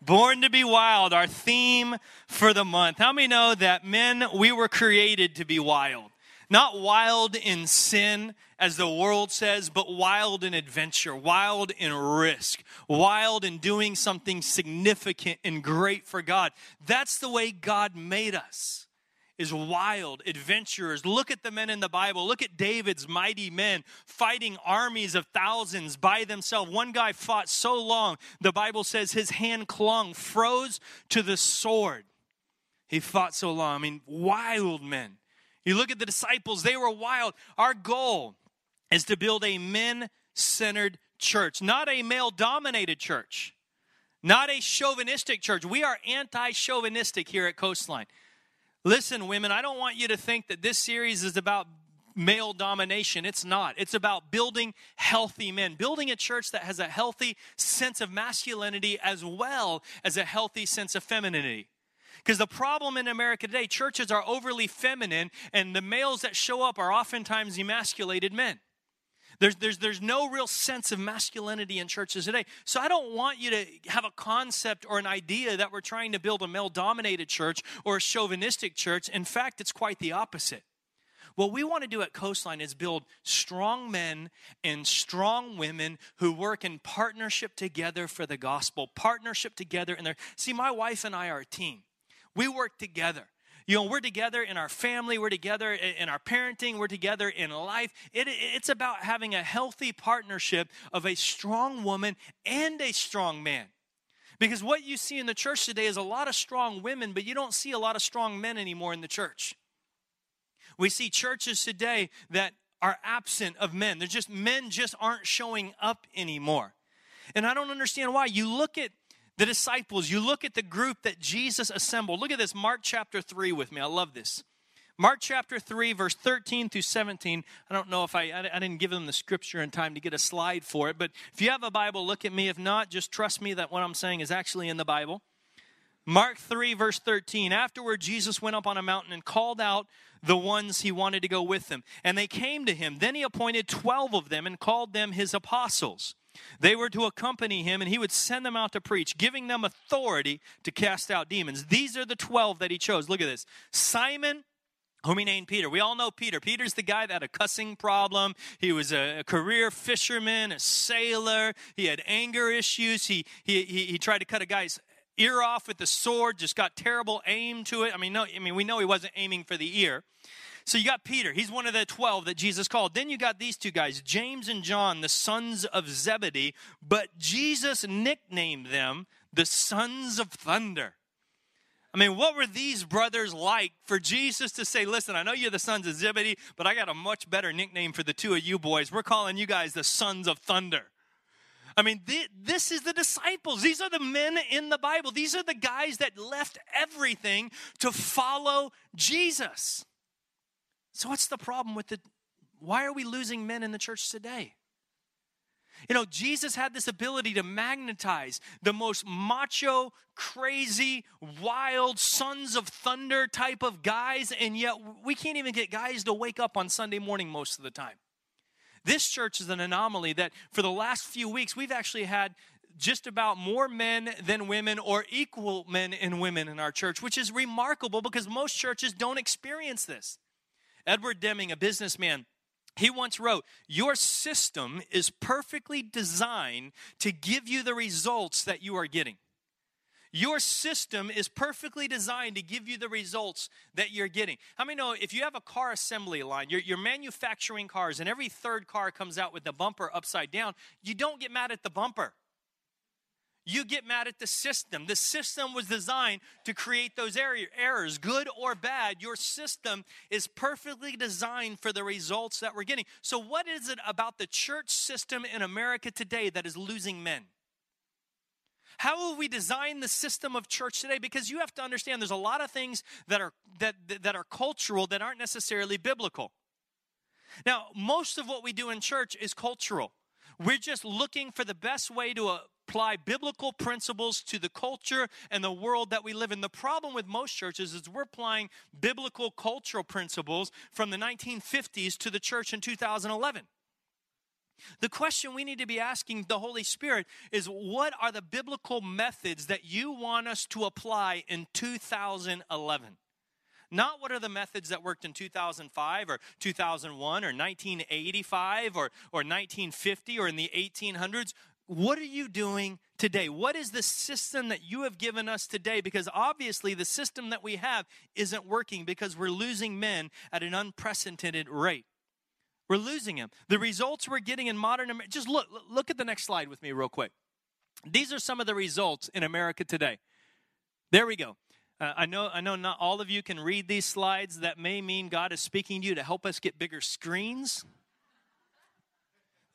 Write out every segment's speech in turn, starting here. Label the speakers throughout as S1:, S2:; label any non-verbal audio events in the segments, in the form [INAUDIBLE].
S1: Born to be wild, our theme for the month. How many know that men, we were created to be wild? Not wild in sin, as the world says, but wild in adventure, wild in risk, wild in doing something significant and great for God. That's the way God made us is wild, adventurers. Look at the men in the Bible. Look at David's mighty men fighting armies of thousands by themselves. One guy fought so long, the Bible says his hand clung, froze to the sword. He fought so long. I mean, wild men. You look at the disciples, they were wild. Our goal is to build a men centered church, not a male dominated church, not a chauvinistic church. We are anti chauvinistic here at Coastline. Listen, women, I don't want you to think that this series is about male domination. It's not. It's about building healthy men, building a church that has a healthy sense of masculinity as well as a healthy sense of femininity. Because the problem in America today, churches are overly feminine, and the males that show up are oftentimes emasculated men. There's, there's, there's no real sense of masculinity in churches today. So I don't want you to have a concept or an idea that we're trying to build a male dominated church or a chauvinistic church. In fact, it's quite the opposite. What we want to do at Coastline is build strong men and strong women who work in partnership together for the gospel, partnership together And. See, my wife and I are a team. We work together. You know, we're together in our family, we're together in our parenting, we're together in life. It, it's about having a healthy partnership of a strong woman and a strong man. Because what you see in the church today is a lot of strong women, but you don't see a lot of strong men anymore in the church. We see churches today that are absent of men. They're just men just aren't showing up anymore. And I don't understand why. You look at the disciples, you look at the group that Jesus assembled. Look at this, Mark chapter 3 with me. I love this. Mark chapter 3, verse 13 through 17. I don't know if I, I didn't give them the scripture in time to get a slide for it, but if you have a Bible, look at me. If not, just trust me that what I'm saying is actually in the Bible. Mark 3, verse 13. Afterward, Jesus went up on a mountain and called out the ones he wanted to go with him. And they came to him. Then he appointed 12 of them and called them his apostles. They were to accompany him, and he would send them out to preach, giving them authority to cast out demons. These are the 12 that he chose. Look at this Simon, whom he named Peter. We all know Peter. Peter's the guy that had a cussing problem. He was a, career fisherman, a sailor. He had anger issues. He, he, he, he tried to cut a guy's ear off with the sword, just got terrible aim to it. I mean, no, I mean, we know he wasn't aiming for the ear. So you got Peter, he's one of the 12 that Jesus called. Then you got these two guys, James and John, the sons of Zebedee, but Jesus nicknamed them the sons of thunder. I mean, what were these brothers like for Jesus to say, listen, I know you're the sons of Zebedee, but I got a much better nickname for the two of you boys. We're calling you guys the sons of thunder. I mean, this is the disciples. These are the men in the Bible. These are the guys that left everything to follow Jesus. So, what's the problem with the. Why are we losing men in the church today? You know, Jesus had this ability to magnetize the most macho, crazy, wild, sons of thunder type of guys, and yet we can't even get guys to wake up on Sunday morning most of the time. This church is an anomaly that for the last few weeks we've actually had just about more men than women or equal men and women in our church, which is remarkable because most churches don't experience this. Edward Deming, a businessman, he once wrote, Your system is perfectly designed to give you the results that you are getting. Your system is perfectly designed to give you the results that you're getting. How many know if you have a car assembly line, you're, you're, manufacturing cars, and every third car comes out with the bumper upside down, you don't get mad at the bumper you get mad at the system. The system was designed to create those errors, good or bad. Your system is perfectly designed for the results that we're getting. So, what is it about the church system in America today that is losing men? How have we designed the system of church today? Because you have to understand there's a lot of things that are that that are cultural that aren't necessarily biblical. Now, most of what we do in church is cultural. We're just looking for the best way to uh, apply biblical principles to the culture and the world that we live in. The problem with most churches is we're applying biblical cultural principles from the 1950s to the church in 2011. The question we need to be asking the Holy Spirit is what are the biblical methods that you want us to apply in 2011? Not what are the methods that worked in 2005 or 2001 or 1985 or, or 1950 or in the 1800s. What are you doing today? What is the system that you have given us today? Because obviously, the system that we have isn't working because we're losing men at an unprecedented rate. We're losing them. The results we're getting in modern America, just look, look at the next slide with me, real quick. These are some of the results in America today. There we go. Uh, I know I know not all of you can read these slides. That may mean God is speaking to you to help us get bigger screens.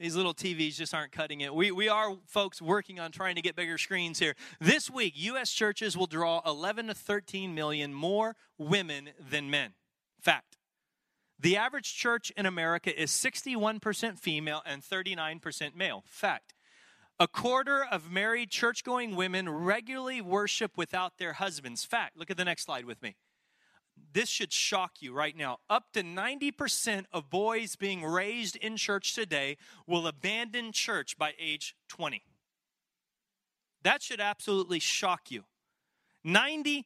S1: These little TVs just aren't cutting it. We, we are, folks, working on trying to get bigger screens here. This week, U.S. churches will draw 11 to 13 million more women than men. Fact. The average church in America is 61% female and 39% male. Fact. A quarter of married church going women regularly worship without their husbands. Fact. Look at the next slide with me. This should shock you right now. Up to 90% of boys being raised in church today will abandon church by age 20. That should absolutely shock you. 90%.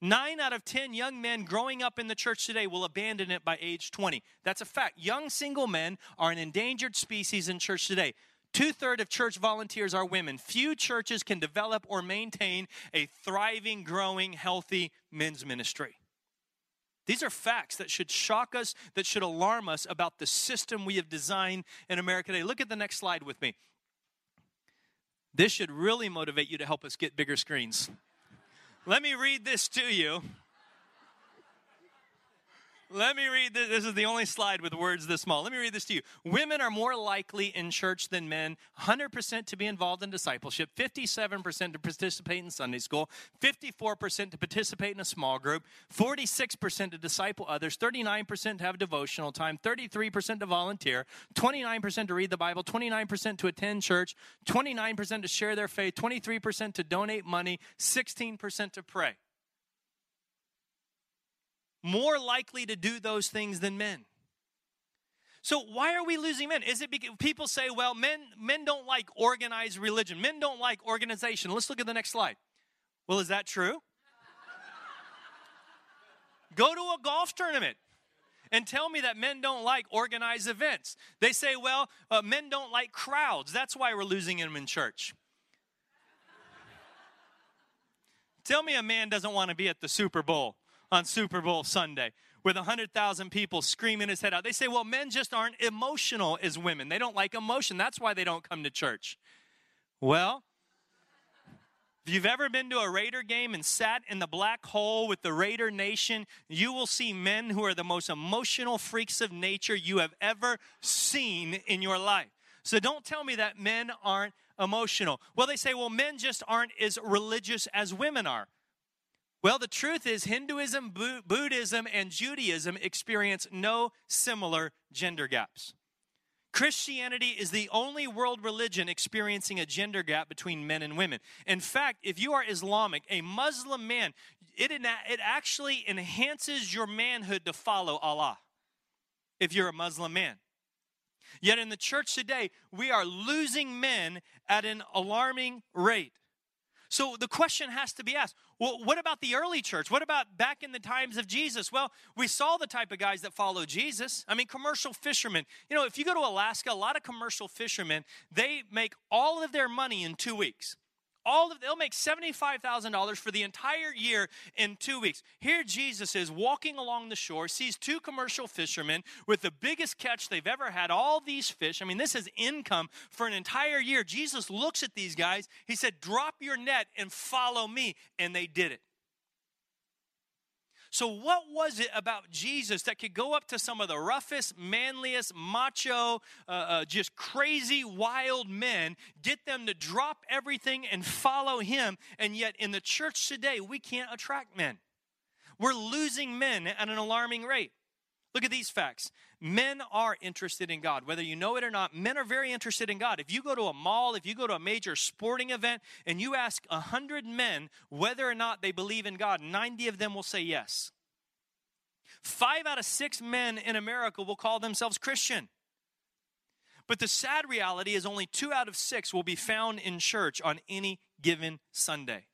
S1: Nine out of 10 young men growing up in the church today will abandon it by age 20. That's a fact. Young single men are an endangered species in church today. Two thirds of church volunteers are women. Few churches can develop or maintain a thriving, growing, healthy men's ministry. These are facts that should shock us, that should alarm us about the system we have designed in America today. Look at the next slide with me. This should really motivate you to help us get bigger screens. Let me read this to you. Let me read this. This is the only slide with words this small. Let me read this to you. Women are more likely in church than men 100% to be involved in discipleship, 57% to participate in Sunday school, 54% to participate in a small group, 46% to disciple others, 39% to have devotional time, 33% to volunteer, 29% to read the Bible, 29% to attend church, 29% to share their faith, 23% to donate money, 16% to pray more likely to do those things than men. So why are we losing men? Is it because people say, well, men men don't like organized religion. Men don't like organization. Let's look at the next slide. Well, is that true? [LAUGHS] Go to a golf tournament and tell me that men don't like organized events. They say, well, uh, men don't like crowds. That's why we're losing them in church. tell me a man doesn't want to be at the Super Bowl on Super Bowl Sunday with 100,000 people screaming his head out. They say, well, men just aren't emotional as women. They don't like emotion. That's why they don't come to church. Well, if you've ever been to a Raider game and sat in the black hole with the Raider Nation, you will see men who are the most emotional freaks of nature you have ever seen in your life. So don't tell me that men aren't emotional. Well, they say, well, men just aren't as religious as women are. Well, the truth is, Hinduism, Buddhism, and Judaism experience no similar gender gaps. Christianity is the only world religion experiencing a gender gap between men and women. In fact, if you are Islamic, a Muslim man, it, it actually enhances your manhood to follow Allah if you're a Muslim man. Yet in the church today, we are losing men at an alarming rate. So the question has to be asked well, what about the early church? What about back in the times of Jesus? Well, we saw the type of guys that follow Jesus. I mean, commercial fishermen. You know, if you go to Alaska, a lot of commercial fishermen, they make all of their money in two weeks all of they'll make $75,000 for the entire year in 2 weeks. Here Jesus is walking along the shore, sees two commercial fishermen with the biggest catch they've ever had, all these fish. I mean, this is income for an entire year. Jesus looks at these guys. He said, "Drop your net and follow me." And they did it. So, what was it about Jesus that could go up to some of the roughest, manliest, macho, uh, uh, just crazy, wild men, get them to drop everything and follow him? And yet, in the church today, we can't attract men. We're losing men at an alarming rate. Look at these facts. Men are interested in God. Whether you know it or not, men are very interested in God. If you go to a mall, if you go to a major sporting event, and you ask 100 men whether or not they believe in God, 90 of them will say yes. Five out of six men in America will call themselves Christian. But the sad reality is only two out of six will be found in church on any given Sunday.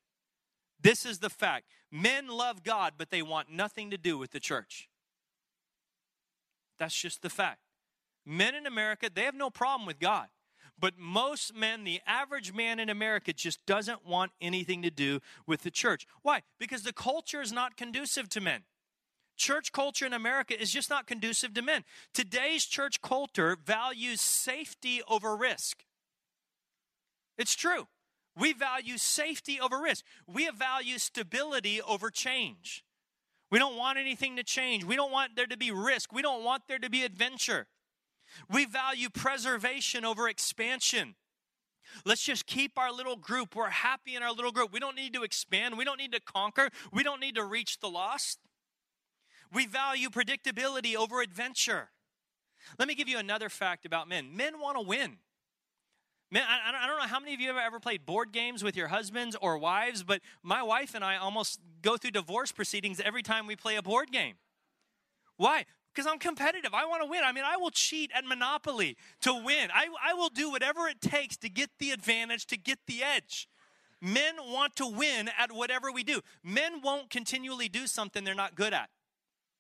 S1: This is the fact. Men love God, but they want nothing to do with the church. That's just the fact. Men in America, they have no problem with God. But most men, the average man in America, just doesn't want anything to do with the church. Why? Because the culture is not conducive to men. Church culture in America is just not conducive to men. Today's church culture values safety over risk. It's true. We value safety over risk. We value stability over change. We don't want anything to change. We don't want there to be risk. We don't want there to be adventure. We value preservation over expansion. Let's just keep our little group. We're happy in our little group. We don't need to expand. We don't need to conquer. We don't need to reach the lost. We value predictability over adventure. Let me give you another fact about men men want to win. Man, I, I don't know how many of you have ever played board games with your husbands or wives, but my wife and I almost go through divorce proceedings every time we play a board game. Why? Because I'm competitive. I want to win. I mean, I will cheat at Monopoly to win. I, I will do whatever it takes to get the advantage, to get the edge. Men want to win at whatever we do. Men won't continually do something they're not good at.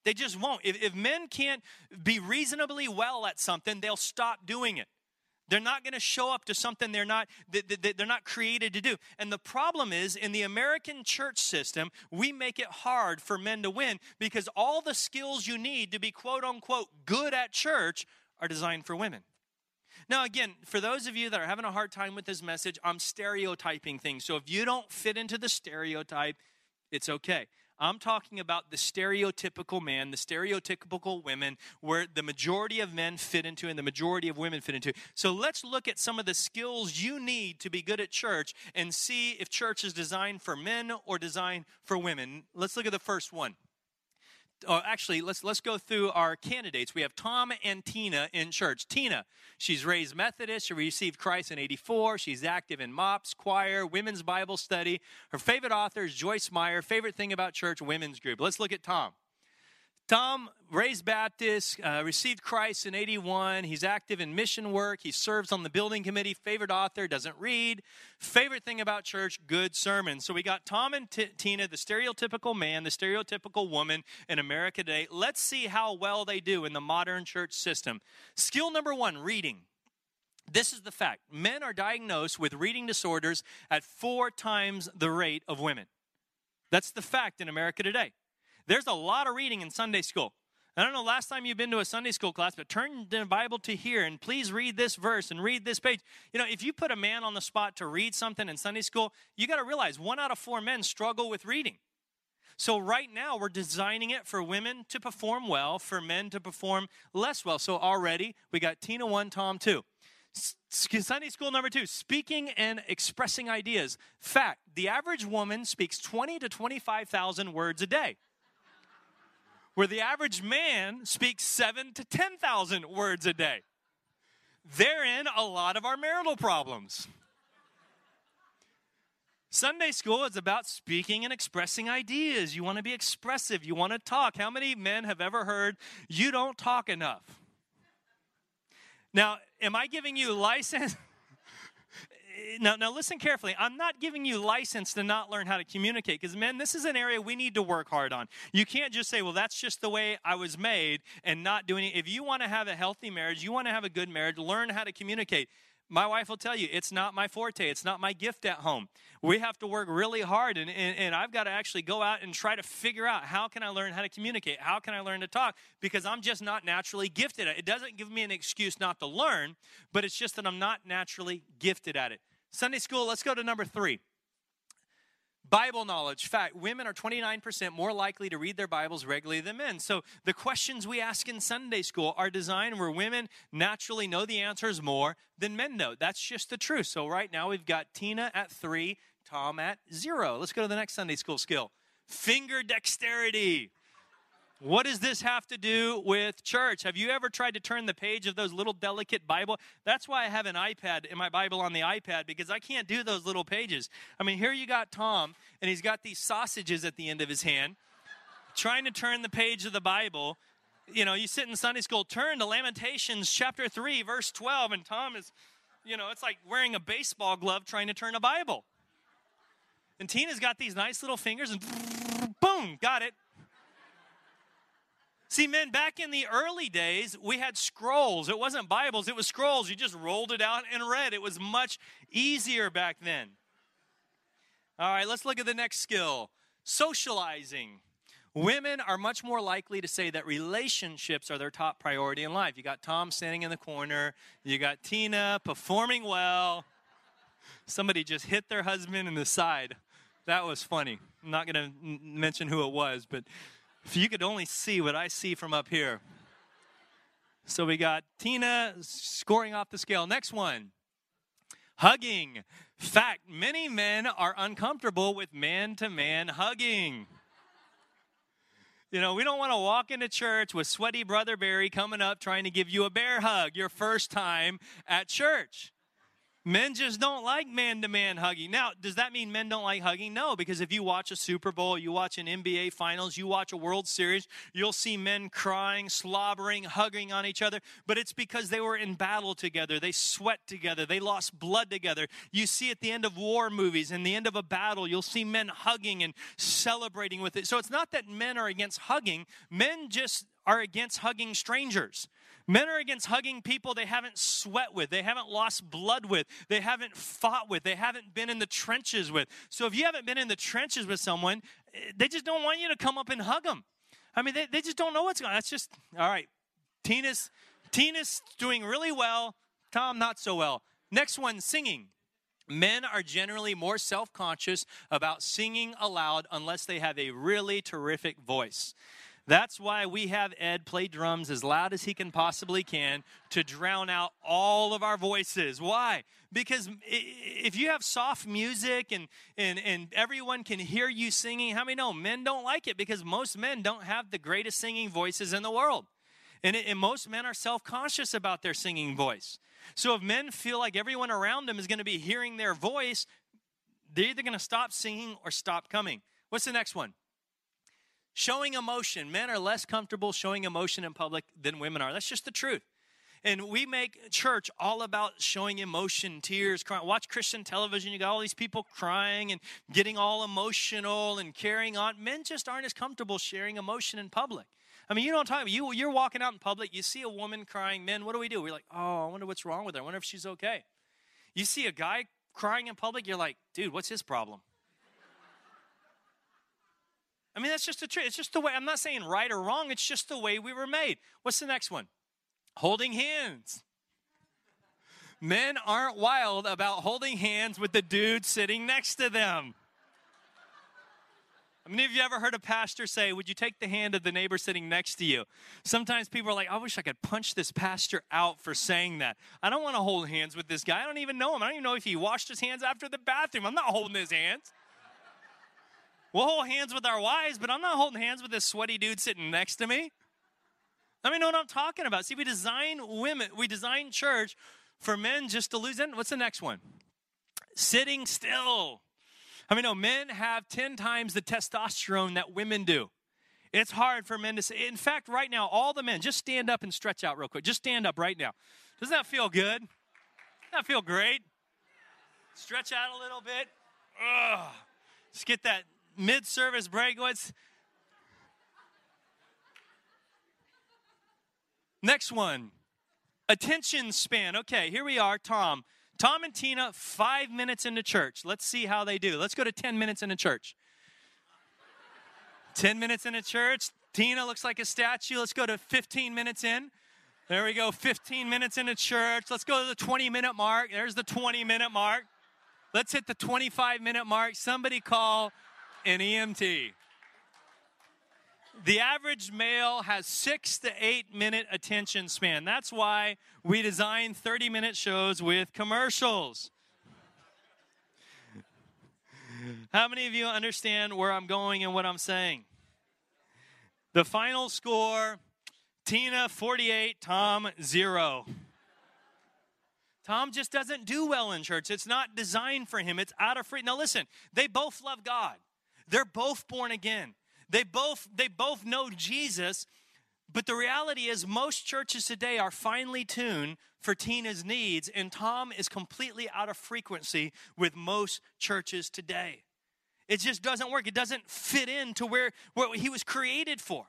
S1: They just won't. If, if men can't be reasonably well at something, they'll stop doing it. They're not going to show up to something they're not they're not created to do. And the problem is in the American church system, we make it hard for men to win because all the skills you need to be quote unquote good at church are designed for women. Now, again, for those of you that are having a hard time with this message, I'm stereotyping things. So if you don't fit into the stereotype, it's okay. I'm talking about the stereotypical man, the stereotypical women, where the majority of men fit into and the majority of women fit into. So let's look at some of the skills you need to be good at church and see if church is designed for men or designed for women. Let's look at the first one oh, actually, let's let's go through our candidates. We have Tom and Tina in church. Tina, she's raised Methodist. She received Christ in '84. She's active in MOPS, choir, women's Bible study. Her favorite author is Joyce Meyer. Favorite thing about church, women's group. Let's look at Tom. Tom, raised Baptist, uh, received Christ in 81. He's active in mission work. He serves on the building committee. Favorite author, doesn't read. Favorite thing about church, good sermon. So we got Tom and T- Tina, the stereotypical man, the stereotypical woman in America today. Let's see how well they do in the modern church system. Skill number one reading. This is the fact men are diagnosed with reading disorders at four times the rate of women. That's the fact in America today. There's a lot of reading in Sunday school. I don't know last time you've been to a Sunday school class, but turn the Bible to here and please read this verse and read this page. You know, if you put a man on the spot to read something in Sunday school, you got to realize one out of four men struggle with reading. So, right now, we're designing it for women to perform well, for men to perform less well. So, already, we got Tina 1, Tom 2. Sunday school number two, speaking and expressing ideas. Fact, the average woman speaks 20 to 25,000 words a day where the average man speaks seven to 10,000 words a day. Therein, a lot of our marital problems. Sunday school is about speaking and expressing ideas. You want to be expressive, you want to talk. How many men have ever heard, you don't talk enough? Now, am I giving you license? [LAUGHS] now, now listen carefully. I'm not giving you license to not learn how to communicate because, men, this is an area we need to work hard on. You can't just say, well, that's just the way I was made and not doing it. If you want to have a healthy marriage, you want to have a good marriage, learn how to communicate. My wife will tell you, it's not my forte. It's not my gift at home. We have to work really hard, and, and, and I've got to actually go out and try to figure out how can I learn how to communicate? How can I learn to talk? Because I'm just not naturally gifted at it. It doesn't give me an excuse not to learn, but it's just that I'm not naturally gifted at it. Sunday school, let's go to number three. Bible knowledge. Fact, women are 29% more likely to read their Bibles regularly than men. So the questions we ask in Sunday school are designed where women naturally know the answers more than men know. That's just the truth. So right now we've got Tina at three, Tom at zero. Let's go to the next Sunday school skill. Finger dexterity. What does this have to do with church? Have you ever tried to turn the page of those little delicate Bible? That's why I have an iPad in my Bible on the iPad because I can't do those little pages. I mean, here you got Tom, and he's got these sausages at the end of his hand, trying to turn the page of the Bible. you know, you sit in Sunday school, turn to Lamentations chapter 3, verse 12, and Tom is, you know, it's like wearing a baseball glove trying to turn a Bible. And Tina's got these nice little fingers, and boom, got it. See, men, back in the early days, we had scrolls. It wasn't Bibles, it was scrolls. You just rolled it out and read. It was much easier back then. All right, let's look at the next skill socializing. Women are much more likely to say that relationships are their top priority in life. You got Tom standing in the corner, you got Tina performing well. Somebody just hit their husband in the side. That was funny. I'm not going to mention who it was, but if you could only see what I see from up here. So we got Tina scoring off the scale. Next one hugging. Fact many men are uncomfortable with man to man hugging. You know, we don't want to walk into church with sweaty brother Barry coming up trying to give you a bear hug your first time at church. Men just don't like man to man hugging. Now, does that mean men don't like hugging? No, because if you watch a Super Bowl, you watch an NBA Finals, you watch a World Series, you'll see men crying, slobbering, hugging on each other. But it's because they were in battle together. They sweat together. They lost blood together. You see at the end of war movies, in the end of a battle, you'll see men hugging and celebrating with it. So it's not that men are against hugging, men just are against hugging strangers. Men are against hugging people they haven't sweat with, they haven't lost blood with, they haven't fought with, they haven't been in the trenches with. So if you haven't been in the trenches with someone, eh, they just don't want you to come up and hug them. I mean, they, they just don't know what's going on. That's just, all right. Tina's, Tina's doing really well, Tom not so well. Next one, singing. Men are generally more self conscious about singing aloud unless they have a really terrific voice. That's why we have Ed play drums as loud as he can possibly can to drown out all of our voices. Why? Because if you have soft music and, and, and everyone can hear you singing, how many know men don't like it? Because most men don't have the greatest singing voices in the world. And, it, and most men are self conscious about their singing voice. So if men feel like everyone around them is going to be hearing their voice, they're either going to stop singing or stop coming. What's the next one? Showing emotion. Men are less comfortable showing emotion in public than women are. That's just the truth. And we make church all about showing emotion, tears, crying. Watch Christian television. You got all these people crying and getting all emotional and carrying on. Men just aren't as comfortable sharing emotion in public. I mean, you talking about. You, you're walking out in public, you see a woman crying. Men, what do we do? We're like, oh, I wonder what's wrong with her. I wonder if she's okay. You see a guy crying in public, you're like, dude, what's his problem? I mean, that's just the truth. It's just the way, I'm not saying right or wrong, it's just the way we were made. What's the next one? Holding hands. Men aren't wild about holding hands with the dude sitting next to them. How many of you ever heard a pastor say, Would you take the hand of the neighbor sitting next to you? Sometimes people are like, I wish I could punch this pastor out for saying that. I don't want to hold hands with this guy. I don't even know him. I don't even know if he washed his hands after the bathroom. I'm not holding his hands. We'll hold hands with our wives, but I'm not holding hands with this sweaty dude sitting next to me. Let me know what I'm talking about. See, we design women, we design church for men just to lose in. What's the next one? Sitting still. I mean, no, men have 10 times the testosterone that women do. It's hard for men to say. In fact, right now, all the men, just stand up and stretch out real quick. Just stand up right now. Doesn't that feel good? Doesn't that feel great? Stretch out a little bit. Ugh. Just get that mid service break. What's next one? Attention span. Okay, here we are, Tom. Tom and Tina, five minutes into church. Let's see how they do. Let's go to 10 minutes into church. 10 minutes into church. Tina looks like a statue. Let's go to 15 minutes in. There we go, 15 minutes into church. Let's go to the 20 minute mark. There's the 20 minute mark. Let's hit the 25 minute mark. Somebody call an EMT. The average male has six to eight minute attention span. That's why we design 30 minute shows with commercials. How many of you understand where I'm going and what I'm saying? The final score Tina 48, Tom 0. Tom just doesn't do well in church. It's not designed for him. It's out of free. Now listen, they both love God. They're both born again. They both they both know Jesus, But the reality is, most churches today are finely tuned for Tina's needs, and Tom is completely out of frequency with most churches today. It just doesn't work. It doesn't fit into where, where he was created for.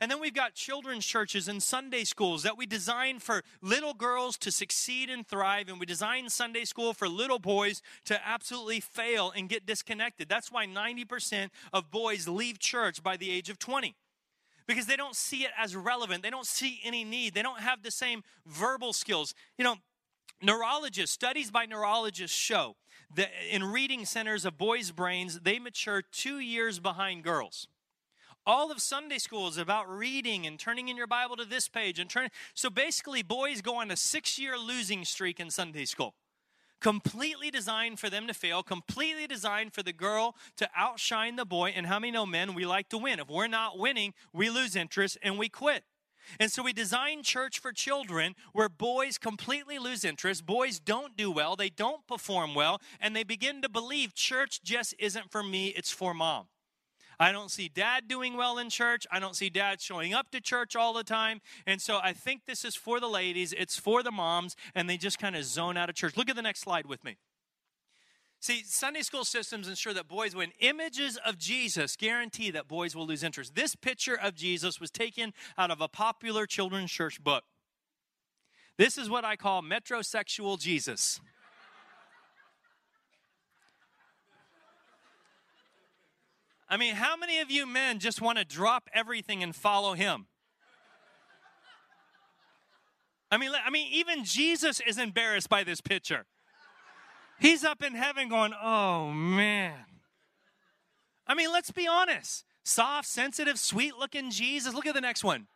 S1: And then we've got children's churches and Sunday schools that we design for little girls to succeed and thrive, and we design Sunday school for little boys to absolutely fail and get disconnected. That's why 90% of boys leave church by the age of 20 because they don't see it as relevant. They don't see any need. They don't have the same verbal skills. You know, neurologists, studies by neurologists show that in reading centers of boys' brains, they mature two years behind girls. All of Sunday school is about reading and turning in your Bible to this page and turning. So basically, boys go on a six year losing streak in Sunday school. Completely designed for them to fail, completely designed for the girl to outshine the boy. And how many know men, we like to win? If we're not winning, we lose interest and we quit. And so we design church for children where boys completely lose interest, boys don't do well, they don't perform well, and they begin to believe church just isn't for me, it's for mom. I don't see dad doing well in church. I don't see dad showing up to church all the time. And so I think this is for the ladies, it's for the moms, and they just kind of zone out of church. Look at the next slide with me. See, Sunday school systems ensure that boys win. Images of Jesus guarantee that boys will lose interest. This picture of Jesus was taken out of a popular children's church book. This is what I call metrosexual Jesus. I mean, how many of you men just want to drop everything and follow him? I mean, I mean, even Jesus is embarrassed by this picture. He's up in heaven going, oh man. I mean, let's be honest. Soft, sensitive, sweet looking Jesus. Look at the next one.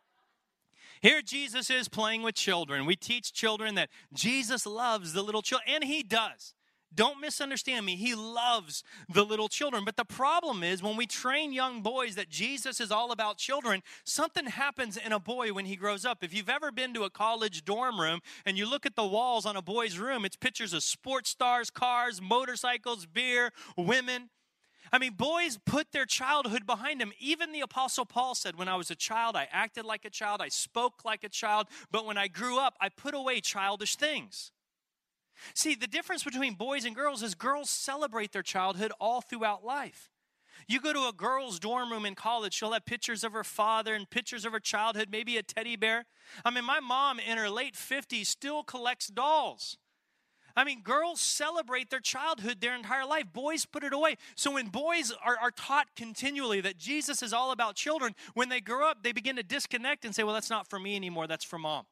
S1: Here Jesus is playing with children. We teach children that Jesus loves the little children, and he does. Don't misunderstand me. He loves the little children. But the problem is when we train young boys that Jesus is all about children, something happens in a boy when he grows up. If you've ever been to a college dorm room and you look at the walls on a boy's room, it's pictures of sports stars, cars, motorcycles, beer, women. I mean, boys put their childhood behind them. Even the Apostle Paul said, When I was a child, I acted like a child, I spoke like a child, but when I grew up, I put away childish things. See, the difference between boys and girls is girls celebrate their childhood all throughout life. You go to a girl's dorm room in college, she'll have pictures of her father and pictures of her childhood, maybe a teddy bear. I mean, my mom in her late 50s still collects dolls. I mean, girls celebrate their childhood their entire life. Boys put it away. So when boys are, are taught continually that Jesus is all about children, when they grow up, they begin to disconnect and say, well, that's not for me anymore, that's for mom.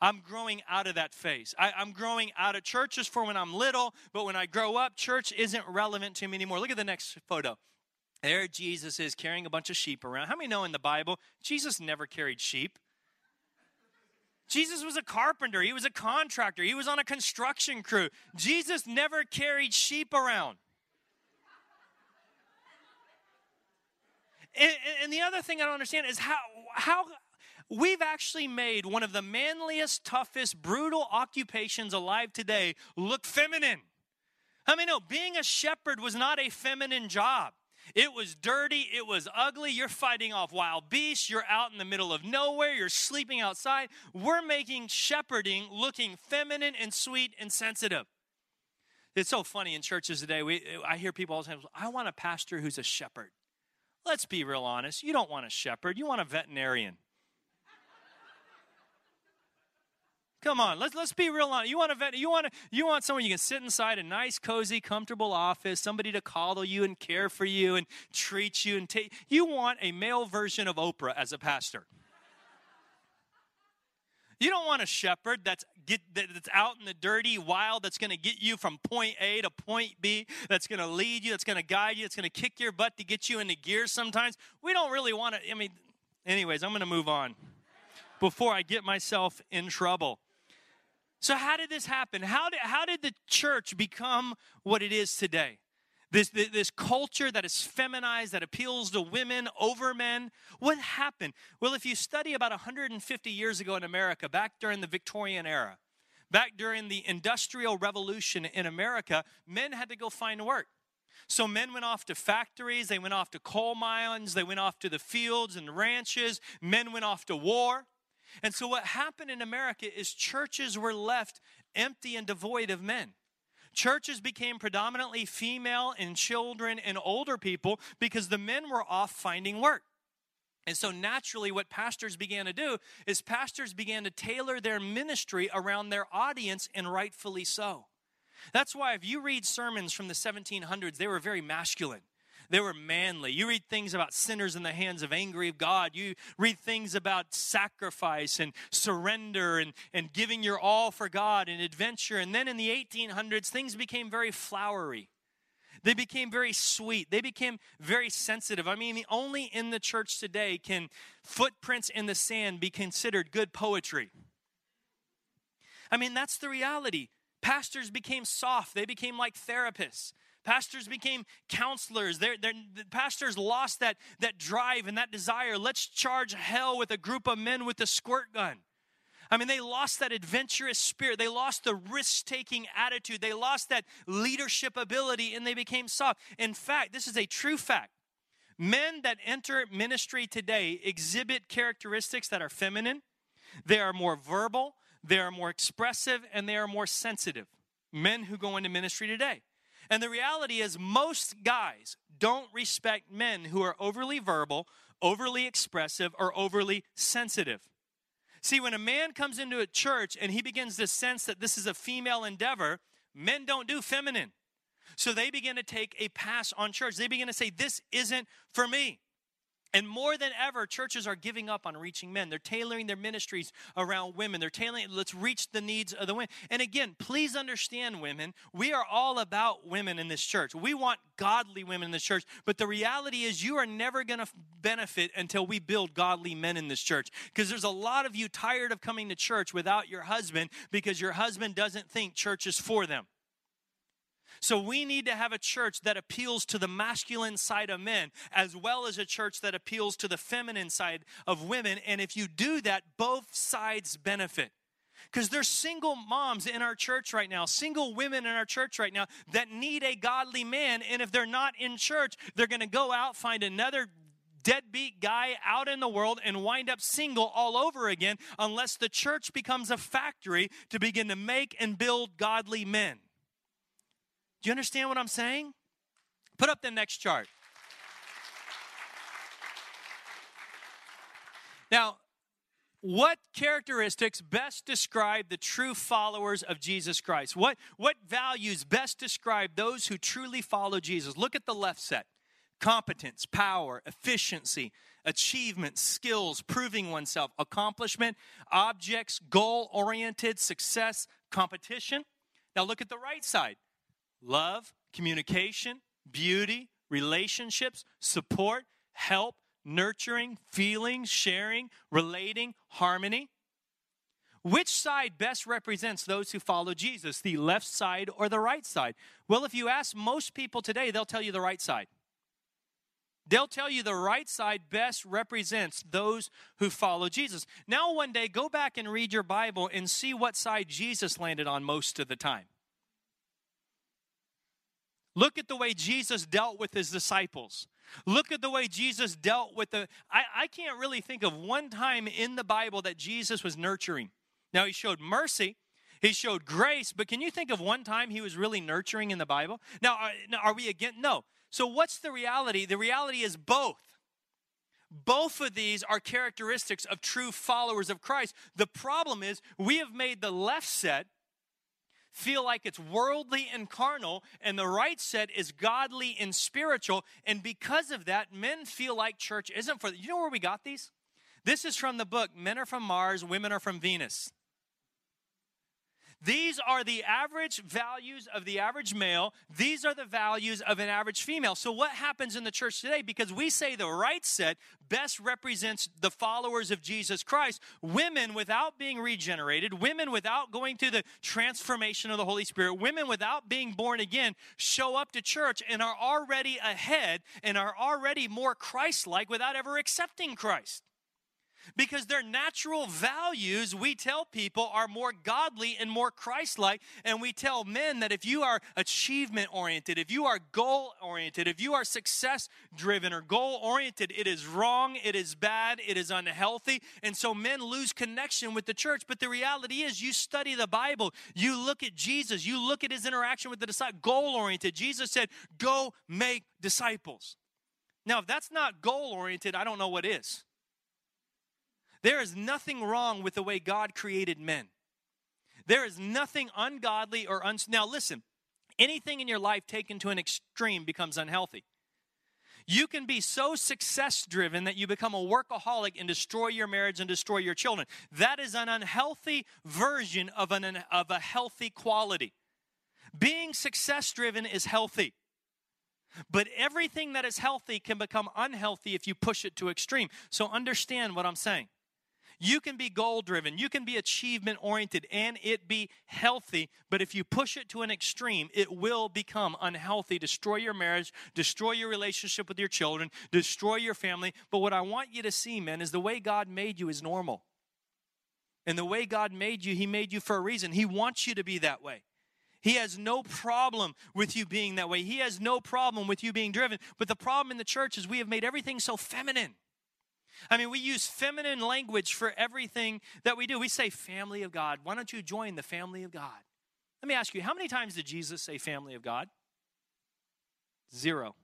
S1: I'm growing out of that phase. I, am growing out of churches for when I'm little, but when I grow up, church isn't relevant to me anymore. Look at the next photo. There Jesus is carrying a bunch of sheep around. How many know in the Bible, Jesus never carried sheep? Jesus was a carpenter, he was a contractor, he was on a construction crew. Jesus never carried sheep around. And, and, the other thing I don't understand is how, how, we've actually made one of the manliest, toughest, brutal occupations alive today look feminine. I mean, no, being a shepherd was not a feminine job. It was dirty. It was ugly. You're fighting off wild beasts. You're out in the middle of nowhere. You're sleeping outside. We're making shepherding looking feminine and sweet and sensitive. It's so funny in churches today. We, I hear people all the time, I want a pastor who's a shepherd. Let's be real honest. You don't want a shepherd, you want a veterinarian. Come on, let's let's be real honest. You want a vet, you want a, you want someone you can sit inside a nice, cozy, comfortable office, somebody to coddle you and care for you and treat you and take. You want a male version of Oprah as a pastor. You don't want a shepherd that's get that's out in the dirty wild that's going to get you from point A to point B, that's going to lead you, that's going to guide you, that's going to kick your butt to get you into gear sometimes. We don't really want to I mean anyways, I'm going to move on before I get myself in trouble. So, how did this happen? How did, how did the church become what it is today? This, this, this, culture that is feminized, that appeals to women over men. What happened? Well, if you study about 150 years ago in America, back during the Victorian era, back during the Industrial Revolution in America, men had to go find work. So men went off to factories, they went off to coal mines, they went off to the fields and ranches, men went off to war. And so what happened in America is churches were left empty and devoid of men. Churches became predominantly female and children and older people because the men were off finding work. And so naturally, what pastors began to do is pastors began to tailor their ministry around their audience, and rightfully so. That's why if you read sermons from the 1700s, they were very masculine. They were manly. You read things about sinners in the hands of angry God. You read things about sacrifice and surrender and, and giving your all for God and adventure. And then in the 1800s, things became very flowery. They became very sweet. They became very sensitive. I mean, only in the church today can footprints in the sand be considered good poetry. I mean, that's the reality. Pastors became soft, they became like therapists. Pastors became counselors. They're, they're, the pastors lost that, that drive and that desire. Let's charge hell with a group of men with a squirt gun. I mean, they lost that adventurous spirit. They lost the risk taking attitude. They lost that leadership ability and they became soft. In fact, this is a true fact. Men that enter ministry today exhibit characteristics that are feminine, they are more verbal, they are more expressive, and they are more sensitive. Men who go into ministry today. And the reality is, most guys don't respect men who are overly verbal, overly expressive, or overly sensitive. See, when a man comes into a church and he begins to sense that this is a female endeavor, men don't do feminine. So they begin to take a pass on church. They begin to say, This isn't for me. And more than ever, churches are giving up on reaching men. They're tailoring their ministries around women. They're tailoring, let's reach the needs of the women. And again, please understand, women, we are all about women in this church. We want godly women in this church. But the reality is, you are never going to benefit until we build godly men in this church. Because there's a lot of you tired of coming to church without your husband because your husband doesn't think church is for them. So we need to have a church that appeals to the masculine side of men as well as a church that appeals to the feminine side of women. And if you do that, both sides benefit. Because there's single moms in our church right now, single women in our church right now that need a godly man. And if they're not in church, they're going to go out, find another deadbeat guy out in the world and wind up single all over again unless the church becomes a factory to begin to make and build godly men. Do you understand what I'm saying? Put up the next chart. Now, what characteristics best describe the true followers of Jesus Christ? What, what values best describe those who truly follow Jesus? Look at the left set competence, power, efficiency, achievement, skills, proving oneself, accomplishment, objects, goal oriented, success, competition. Now look at the right side love, communication, beauty, relationships, support, help, nurturing, feeling, sharing, relating, harmony. Which side best represents those who follow Jesus, the left side or the right side? Well, if you ask most people today, they'll tell you the right side. They'll tell you the right side best represents those who follow Jesus. Now, one day, go back and read your Bible and see what side Jesus landed on most of the time. Look at the way Jesus dealt with his disciples. Look at the way Jesus dealt with the. I, I can't really think of one time in the Bible that Jesus was nurturing. Now, he showed mercy, he showed grace, but can you think of one time he was really nurturing in the Bible? Now, are, now, are we again? No. So, what's the reality? The reality is both. Both of these are characteristics of true followers of Christ. The problem is we have made the left set feel like it's worldly and carnal, and the right set is godly and spiritual. And because of that, men feel like church isn't for them. You know where we got these? This is from the book Men Are From Mars, Women Are From Venus. These are the average values of the average male. These are the values of an average female. So, what happens in the church today? Because we say the right set best represents the followers of Jesus Christ, women without being regenerated, women without going through the transformation of the Holy Spirit, women without being born again show up to church and are already ahead and are already more Christ like without ever accepting Christ. Because their natural values, we tell people, are more godly and more Christ like. And we tell men that if you are achievement oriented, if you are goal oriented, if you are success driven or goal oriented, it is wrong, it is bad, it is unhealthy. And so men lose connection with the church. But the reality is, you study the Bible, you look at Jesus, you look at his interaction with the disciples, goal oriented. Jesus said, Go make disciples. Now, if that's not goal oriented, I don't know what is. There is nothing wrong with the way God created men. There is nothing ungodly or uns. Now, listen, anything in your life taken to an extreme becomes unhealthy. You can be so success driven that you become a workaholic and destroy your marriage and destroy your children. That is an unhealthy version of, an, of a healthy quality. Being success driven is healthy. But everything that is healthy can become unhealthy if you push it to extreme. So understand what I'm saying. You can be goal driven, you can be achievement oriented, and it be healthy. But if you push it to an extreme, it will become unhealthy, destroy your marriage, destroy your relationship with your children, destroy your family. But what I want you to see, man, is the way God made you is normal. And the way God made you, He made you for a reason. He wants you to be that way. He has no problem with you being that way. He has no problem with you being driven. But the problem in the church is we have made everything so feminine. I mean, we use feminine language for everything that we do. We say, family of God. Why don't you join the family of God? Let me ask you, how many times did Jesus say family of God? Zero.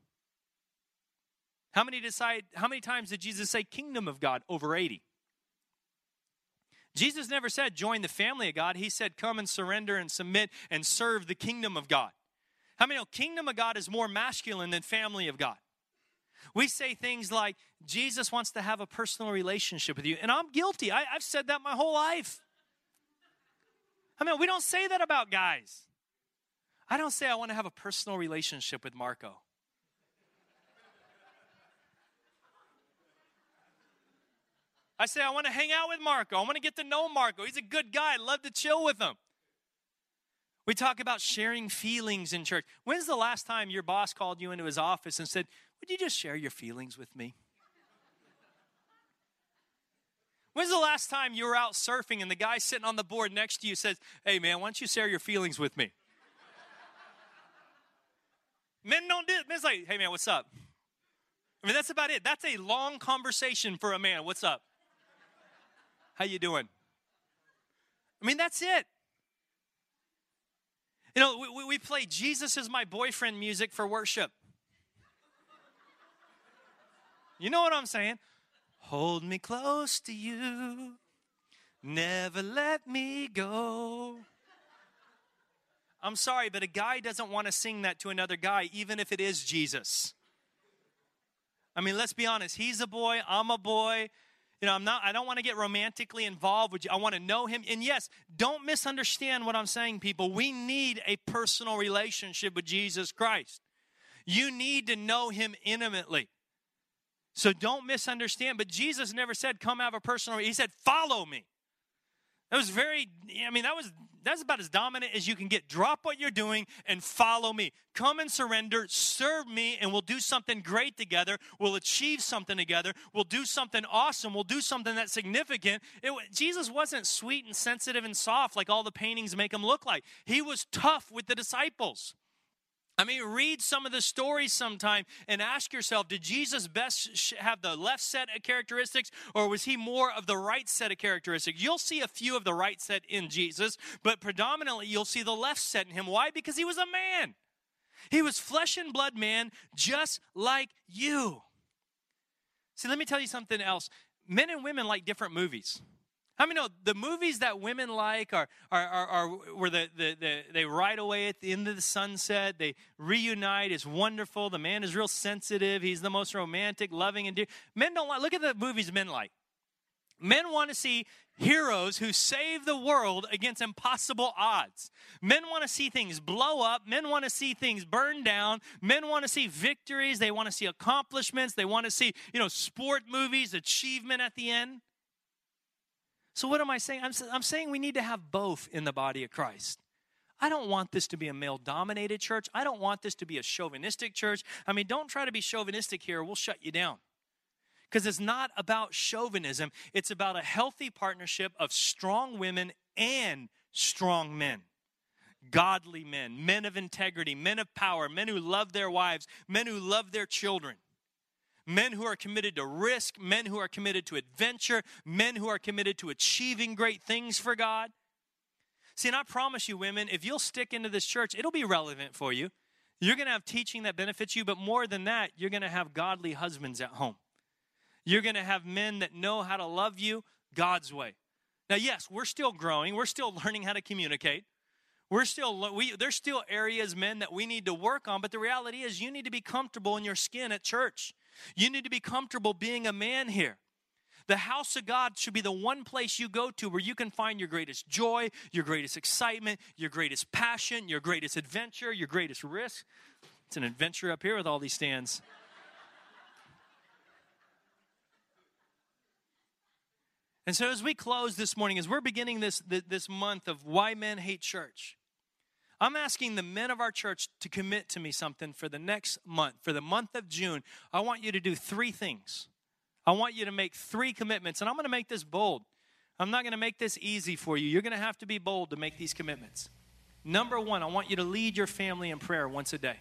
S1: How many decide how many times did Jesus say kingdom of God? Over 80. Jesus never said join the family of God. He said come and surrender and submit and serve the kingdom of God. How many know kingdom of God is more masculine than family of God? We say things like, Jesus wants to have a personal relationship with you. And I'm guilty. I, have said that my whole life. I mean, we don't say that about guys. I don't say I want to have a personal relationship with Marco. I say I want to hang out with Marco. I want to get to know Marco. He's a good guy. I love to chill with him. We talk about sharing feelings in church. When's the last time your boss called you into his office and said, would you just share your feelings with me? When's the last time you were out surfing and the guy sitting on the board next to you says, Hey, man, why don't you share your feelings with me? Men don't do it. Men's like, Hey, man, what's up? I mean, that's about it. That's a long conversation for a man. What's up? How you doing? I mean, that's it. You know, we, we play Jesus is my boyfriend music for worship. You know what I'm saying? Hold me close to you. Never let me go. I'm sorry, but a guy doesn't want to sing that to another guy, even if it is Jesus. I mean, let's be honest. He's a boy, I'm a boy. You know, I'm not, I don't want to get romantically involved with you. I want to know him. And yes, don't misunderstand what I'm saying, people. We need a personal relationship with Jesus Christ. You need to know him intimately. So don't misunderstand. But Jesus never said, come have a personal, he said, follow me. That was very, I mean, that was that's about as dominant as you can get. Drop what you're doing and follow me. Come and surrender, serve me, and we'll do something great together. We'll achieve something together. We'll do something awesome. We'll do something that's significant. It, Jesus wasn't sweet and sensitive and soft like all the paintings make him look like. He was tough with the disciples. I mean, read some of the stories sometime and ask yourself did Jesus best have the left set of characteristics or was he more of the right set of characteristics? You'll see a few of the right set in Jesus, but predominantly you'll see the left set in him. Why? Because he was a man. He was flesh and blood man just like you. See, let me tell you something else. Men and women like different movies. How many know the movies that women like are, are, are, are where the, the, the, they ride away at the end of the sunset, they reunite, it's wonderful. The man is real sensitive, he's the most romantic, loving, and dear. Men don't like, look at the movies men like. Men want to see heroes who save the world against impossible odds. Men want to see things blow up. Men want to see things burn down. Men want to see victories. They want to see accomplishments. They want to see, you know, sport movies, achievement at the end. So, what am I saying? I'm, I'm saying we need to have both in the body of Christ. I don't want this to be a male dominated church. I don't want this to be a chauvinistic church. I mean, don't try to be chauvinistic here, we'll shut you down. Because it's not about chauvinism, it's about a healthy partnership of strong women and strong men. Godly men, men of integrity, men of power, men who love their wives, men who love their children, men who are committed to risk, men who are committed to adventure, men who are committed to achieving great things for God. See, and I promise you, women, if you'll stick into this church, it'll be relevant for you. You're going to have teaching that benefits you, but more than that, you're going to have godly husbands at home. You're going to have men that know how to love you God's way. Now, yes, we're still growing. We're still [LAUGHS] learning how to communicate. We're still we there's still areas men that we need to work on, but the reality is you need to be comfortable in your skin at church. You need to be comfortable being a man here. The house of God should be the one place you go to where you can find your greatest joy, your greatest excitement, your greatest passion, your greatest adventure, your greatest risk. It's an adventure up here with all these stands. And so, as we close this morning, as we're beginning this, this month of why men hate church, I'm asking the men of our church to commit to me something for the next month. For the month of June, I want you to do three things. I want you to make three commitments, and I'm going to make this bold. I'm not going to make this easy for you. You're going to have to be bold to make these commitments. Number one, I want you to lead your family in prayer once a day.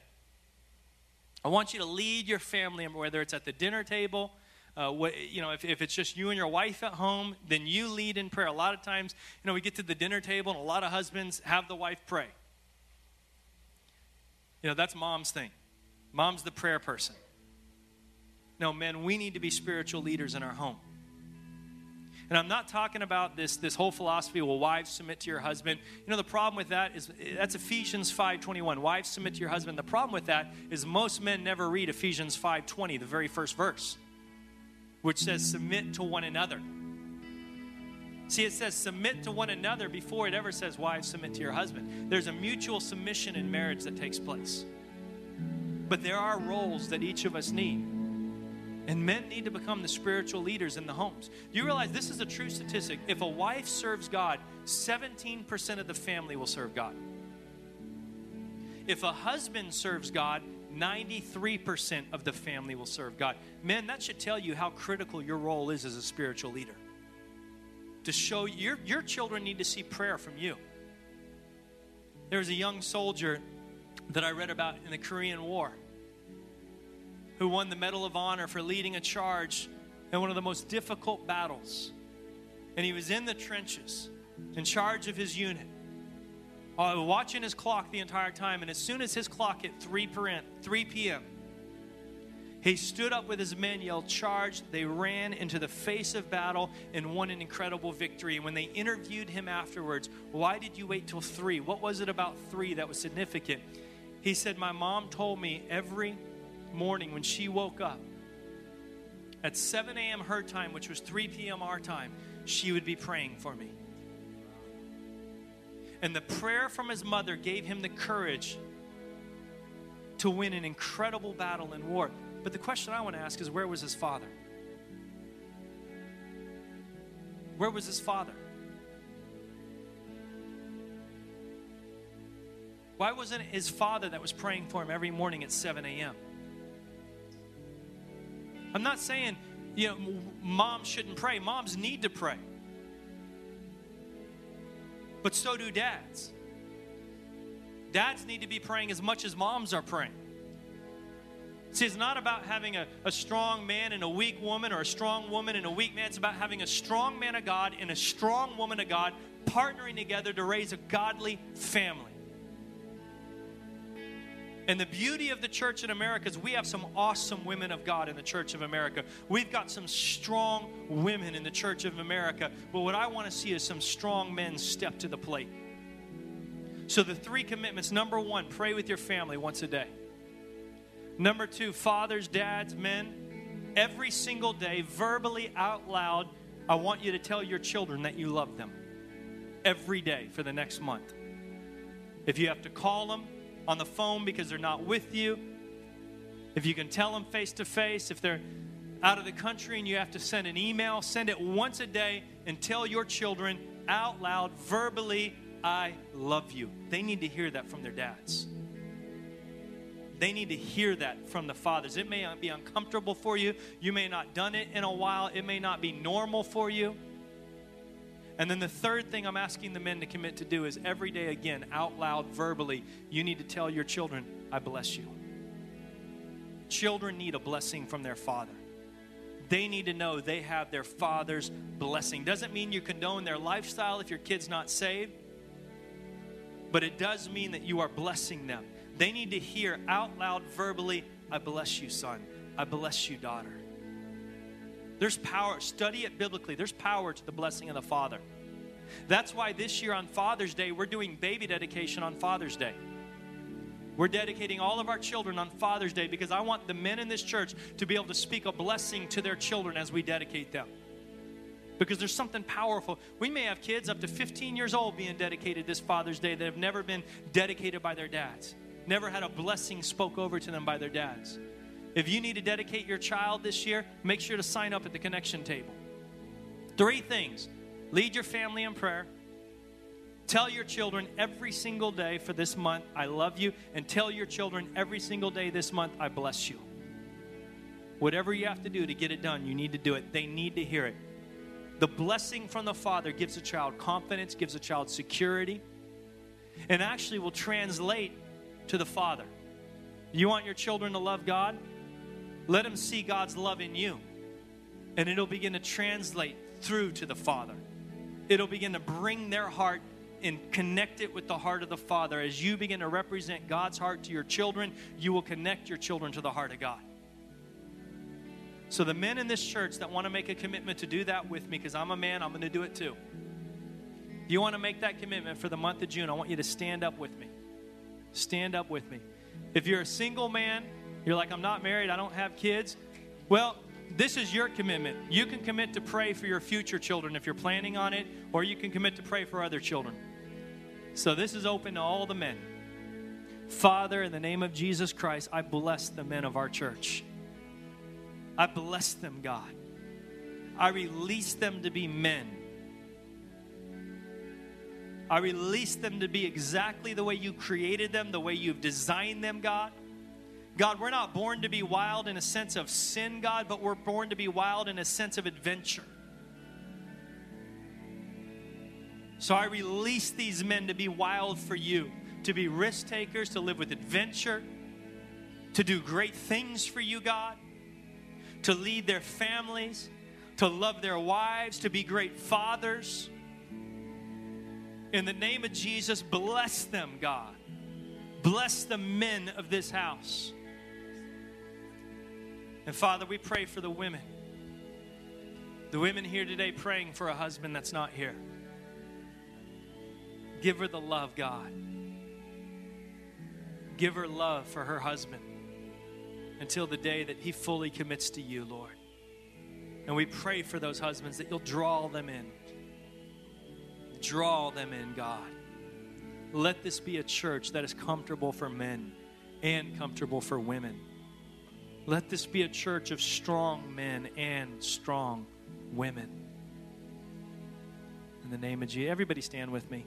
S1: I want you to lead your family, whether it's at the dinner table, uh, what, you know, if, if it's just you and your wife at home, then you lead in prayer. A lot of times, you know, we get to the dinner table and a lot of husbands have the wife pray. You know, that's mom's thing. Mom's the prayer person. No, men, we need to be spiritual leaders in our home. And I'm not talking about this, this whole philosophy, well, wives submit to your husband. You know, the problem with that is that's Ephesians 5.21. Wives submit to your husband. The problem with that is most men never read Ephesians 5.20, the very first verse, which says submit to one another. See, it says submit to one another before it ever says wives submit to your husband. There's a mutual submission in marriage that takes place. But there are roles that each of us need. And men need to become the spiritual leaders in the homes. Do you realize this is a true statistic? If a wife serves God, 17% of the family will serve God. If a husband serves God, 93% of the family will serve God. Men, that should tell you how critical your role is as a spiritual leader. To show your, your children need to see prayer from you. There was a young soldier that I read about in the Korean War who won the Medal of Honor for leading a charge in one of the most difficult battles. And he was in the trenches, in charge of his unit, uh, watching his clock the entire time. And as soon as his clock hit 3 p.m., he stood up with his men, yelled, Charge. They ran into the face of battle and won an incredible victory. When they interviewed him afterwards, why did you wait till three? What was it about three that was significant? He said, My mom told me every morning when she woke up, at 7 a.m. her time, which was 3 p.m. our time, she would be praying for me. And the prayer from his mother gave him the courage to win an incredible battle in war. But the question I want to ask is where was his father? Where was his father? Why wasn't it his father that was praying for him every morning at 7 a.m.? I'm not saying, you know, moms shouldn't pray. Moms need to pray. But so do dads. Dads need to be praying as much as moms are praying. See, it's not about having a, a strong man and a weak woman or a strong woman and a weak man. It's about having a strong man of God and a strong woman of God partnering together to raise a godly family. And the beauty of the church in America is we have some awesome women of God in the church of America. We've got some strong women in the church of America. But what I want to see is some strong men step to the plate. So, the three commitments number one, pray with your family once a day. Number two, fathers, dads, men, every single day, verbally out loud, I want you to tell your children that you love them every day for the next month. If you have to call them, on the phone because they're not with you, if you can tell them face to face, if they're out of the country and you have to send an email, send it once a day and tell your children out loud, verbally, I love you. They need to hear that from their dads. They need to hear that from the fathers. It may be uncomfortable for you. You may not done it in a while. It may not be normal for you. And then the third thing I'm asking the men to commit to do is every day again, out loud, verbally, you need to tell your children, I bless you. Children need a blessing from their father. They need to know they have their father's blessing. Doesn't mean you condone their lifestyle if your kid's not saved, but it does mean that you are blessing them. They need to hear out loud, verbally, I bless you, son. I bless you, daughter. There's power. Study it biblically. There's power to the blessing of the Father. That's why this year on Father's Day, we're doing baby dedication on Father's Day. We're dedicating all of our children on Father's Day because I want the men in this church to be able to speak a blessing to their children as we dedicate them. Because there's something powerful. We may have kids up to 15 years old being dedicated this Father's Day that have never been dedicated by their dads, never had a blessing spoke over to them by their dads. If you need to dedicate your child this year, make sure to sign up at the connection table. Three things lead your family in prayer, tell your children every single day for this month, I love you, and tell your children every single day this month, I bless you. Whatever you have to do to get it done, you need to do it. They need to hear it. The blessing from the Father gives a child confidence, gives a child security, and actually will translate to the Father. You want your children to love God? Let them see God's love in you. And it'll begin to translate through to the Father. It'll begin to bring their heart and connect it with the heart of the Father. As you begin to represent God's heart to your children, you will connect your children to the heart of God. So, the men in this church that want to make a commitment to do that with me, because I'm a man, I'm going to do it too. If you want to make that commitment for the month of June, I want you to stand up with me. Stand up with me. If you're a single man, you're like, I'm not married, I don't have kids. Well, this is your commitment. You can commit to pray for your future children if you're planning on it, or you can commit to pray for other children. So this is open to all the men. Father, in the name of Jesus Christ, I bless the men of our church. I bless them, God. I release them to be men. I release them to be exactly the way you created them, the way you've designed them, God. God, we're not born to be wild in a sense of sin, God, but we're born to be wild in a sense of adventure. So I release these men to be wild for you, to be risk takers, to live with adventure, to do great things for you, God, to lead their families, to love their wives, to be great fathers. In the name of Jesus, bless them, God. Bless the men of this house. And Father, we pray for the women. The women here today praying for a husband that's not here. Give her the love, God. Give her love for her husband until the day that he fully commits to you, Lord. And we pray for those husbands that you'll draw them in. Draw them in, God. Let this be a church that is comfortable for men and comfortable for women. Let this be a church of strong men and strong women. In the name of Jesus. Everybody stand with me.